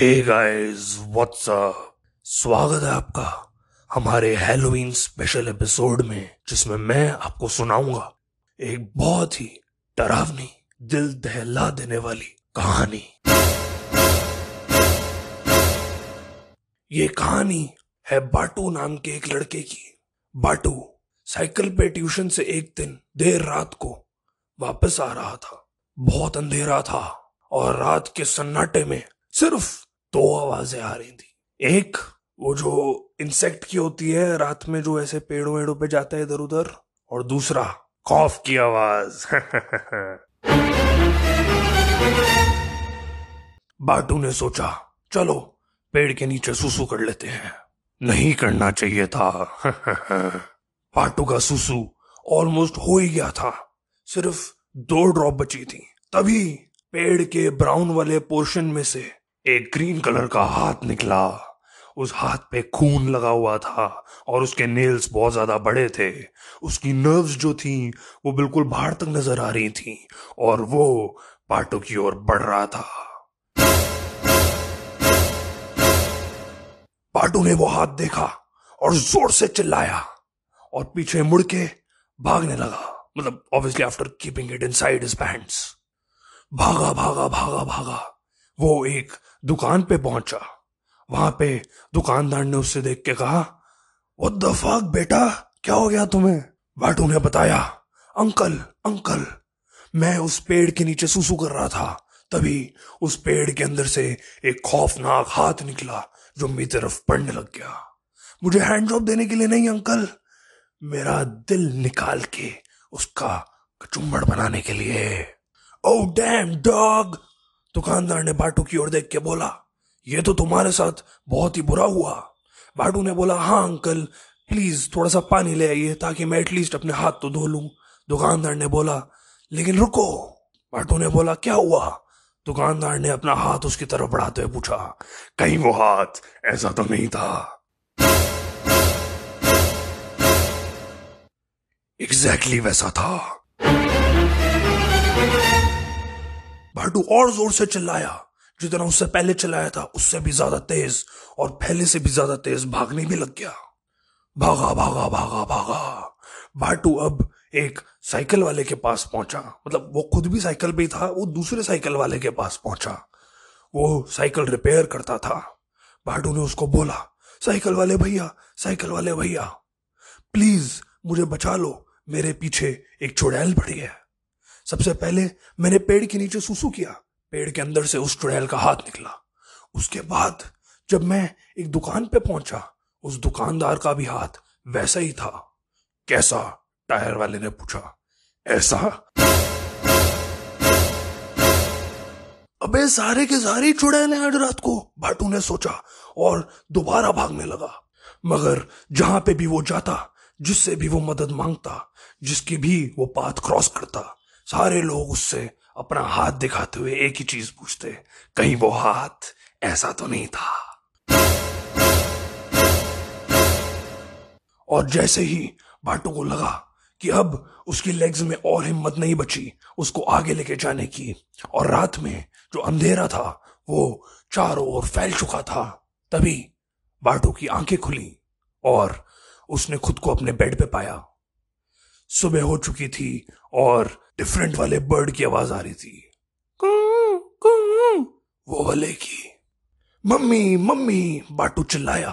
Hey guys what's up स्वागत है आपका हमारे हेलोवीन स्पेशल एपिसोड में, जिसमें मैं आपको सुनाऊँगा एक बहुत ही डरावनी, दिल दहला देने वाली कहानी। ये कहानी है बाटू नाम के एक लड़के की। बाटू साइकिल पे ट्यूशन से एक दिन देर रात को वापस आ रहा था। बहुत अंधेरा था और रात के सन्नाटे में सिर्फ़ दो आवाज़ें आ रही थी। एक, वो जो इंसेक्ट की होती है, रात में जो ऐसे पेड़ों वेड़ों पे जाता है इधर उधर, और दूसरा खौफ की आवाज़। बाटू ने सोचा, चलो, पेड़ के नीचे सुसु कर लेते हैं। नहीं करना चाहिए था। बाटू का सुसु ऑलमोस्ट हो ही गया था। सिर्फ़ दो ड्रॉप बची थी। तभी पेड़ के ब्राउन वाले पोर्शन में से एक ग्रीन कलर का हाथ निकला। उस हाथ पे खून लगा हुआ था और उसके नेल्स बहुत ज़्यादा बड़े थे। उसकी नर्व्स जो थी, वो बिल्कुल बाहर तक नज़र आ रही थी और वो पाटो की ओर बढ़ रहा था। पाटू ने वो हाथ देखा और ज़ोर से चिल्लाया और पीछे मुड़ के भागने लगा। मतलब obviously after keeping it inside his pants भागा भागा भागा भागा। वो एक दुकान पे पहुँचा। वहाँ पे दुकानदार ने उससे देख के कहा वो दफाक बेटा? क्या हो गया तुम्हें? बाटू ने बताया, अंकल अंकल, मैं उस पेड़ के नीचे सुसु कर रहा था। तभी उस पेड़ के अंदर से एक खौफनाक हाथ निकला, जो मेरी तरफ़ पड़ने लग गया। मुझे हैंड जॉब देने के लिए नहीं, अंकल। मेरा दिल निकाल के उसका कचुम्बड़ बनाने के लिए। ओ डैम डॉग दुकानदार ने बाटू की ओर देख के बोला, ये तो तुम्हारे साथ बहुत ही बुरा हुआ। बाटू ने बोला हाँ अंकल प्लीज़ थोड़ा सा पानी ले आइए ताकि मैं एटलीस्ट अपने हाथ तो धो लूँ। दुकानदार ने बोला, लेकिन रुको। बाटू ने बोला, क्या हुआ? दुकानदार ने अपना हाथ उसकी तरफ़ बढ़ाते हुए पूछा, कहीं वो हाथ? ऐसा तो नहीं था। एग्जैक्टली exactly वैसा था। भाटू और ज़ोर से चिल्लाया। जितना उससे पहले चिल्लाया था, उससे भी ज़्यादा तेज और पहले से भी ज़्यादा तेज भागने भी लग गया। भागा भागा भागा भागा। भाटू अब एक साइकिल वाले के पास पहुँचा। मतलब वो खुद भी साइकिल पे था, वो दूसरे साइकिल वाले के पास पहुँचा। वो साइकिल रिपेयर करता था। भाटू ने उसको बोला, साइकिल वाले भैया, साइकिल वाले भैया, प्लीज़ मुझे बचा लो। मेरे पीछे एक चुड़ैल पड़ी है। सबसे पहले मैंने पेड़ के नीचे सुसु किया। पेड़ के अंदर से उस चुड़ैल का हाथ निकला। उसके बाद जब मैं एक दुकान पे पहुँचा, उस दुकानदार का भी हाथ वैसा ही था। कैसा? टायर वाले ने पूछा। ऐसा? अबे, सारे के सारे चुड़ैल हैं आज रात को, भाटू ने सोचा और दोबारा भागने लगा। मगर जहाँ पे भी वो जाता, जिससे भी वो मदद माँगता, जिसकी भी वो पाथ क्रॉस करता सारे लोग उससे अपना हाथ दिखाते हुए एक ही चीज़ पूछते, कहीं वो हाथ ऐसा तो नहीं था? और जैसे ही बाटू को लगा कि अब उसकी लेग्स में और हिम्मत नहीं बची, उसको आगे लेके जाने की, और रात में जो अंधेरा था, वो चारों ओर फैल चुका था, तभी बाटू की आँखें खुली और उसने खुद को अपने बेड पे पाया। सुबह हो चुकी थी और डिफरेंट वाले बर्ड की आवाज़ आ रही थी। वो वाले की। मम्मी मम्मी, बाटू चिल्लाया।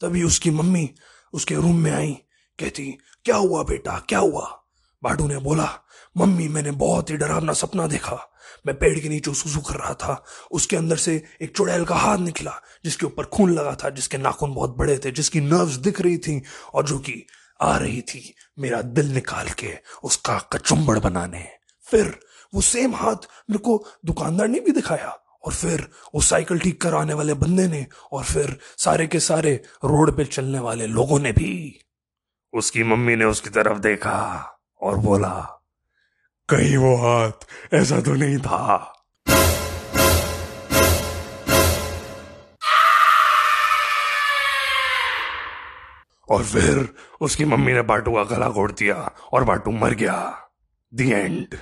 तभी उसकी मम्मी उसके रूम में आई, कहती, क्या हुआ बेटा, क्या हुआ? बाटू ने बोला, मम्मी, मैंने बहुत ही डरावना सपना देखा। मैं पेड़ के नीचे सुसु कर रहा था। उसके अंदर से एक चुड़ैल का हाथ निकला, जिसके ऊपर खून लगा था, जिसके नाखून बहुत बड़े थे, जिसकी नर्व्स दिख रही थी, और जो कि आ रही थी। मेरा दिल निकाल के उसका कचुम्बड़ बनाने। फिर वो सेम हाथ मेरे को दुकानदार ने भी दिखाया और फिर वो साइकिल ठीक कराने वाले बंदे ने और फिर सारे के सारे रोड पे चलने वाले लोगों ने भी। उसकी मम्मी ने उसकी तरफ़ देखा और बोला, कहीं वो हाथ ऐसा तो नहीं था। और फिर उसकी मम्मी ने बाटू का गला घोड़ दिया और बाटू मर गया। दी एंड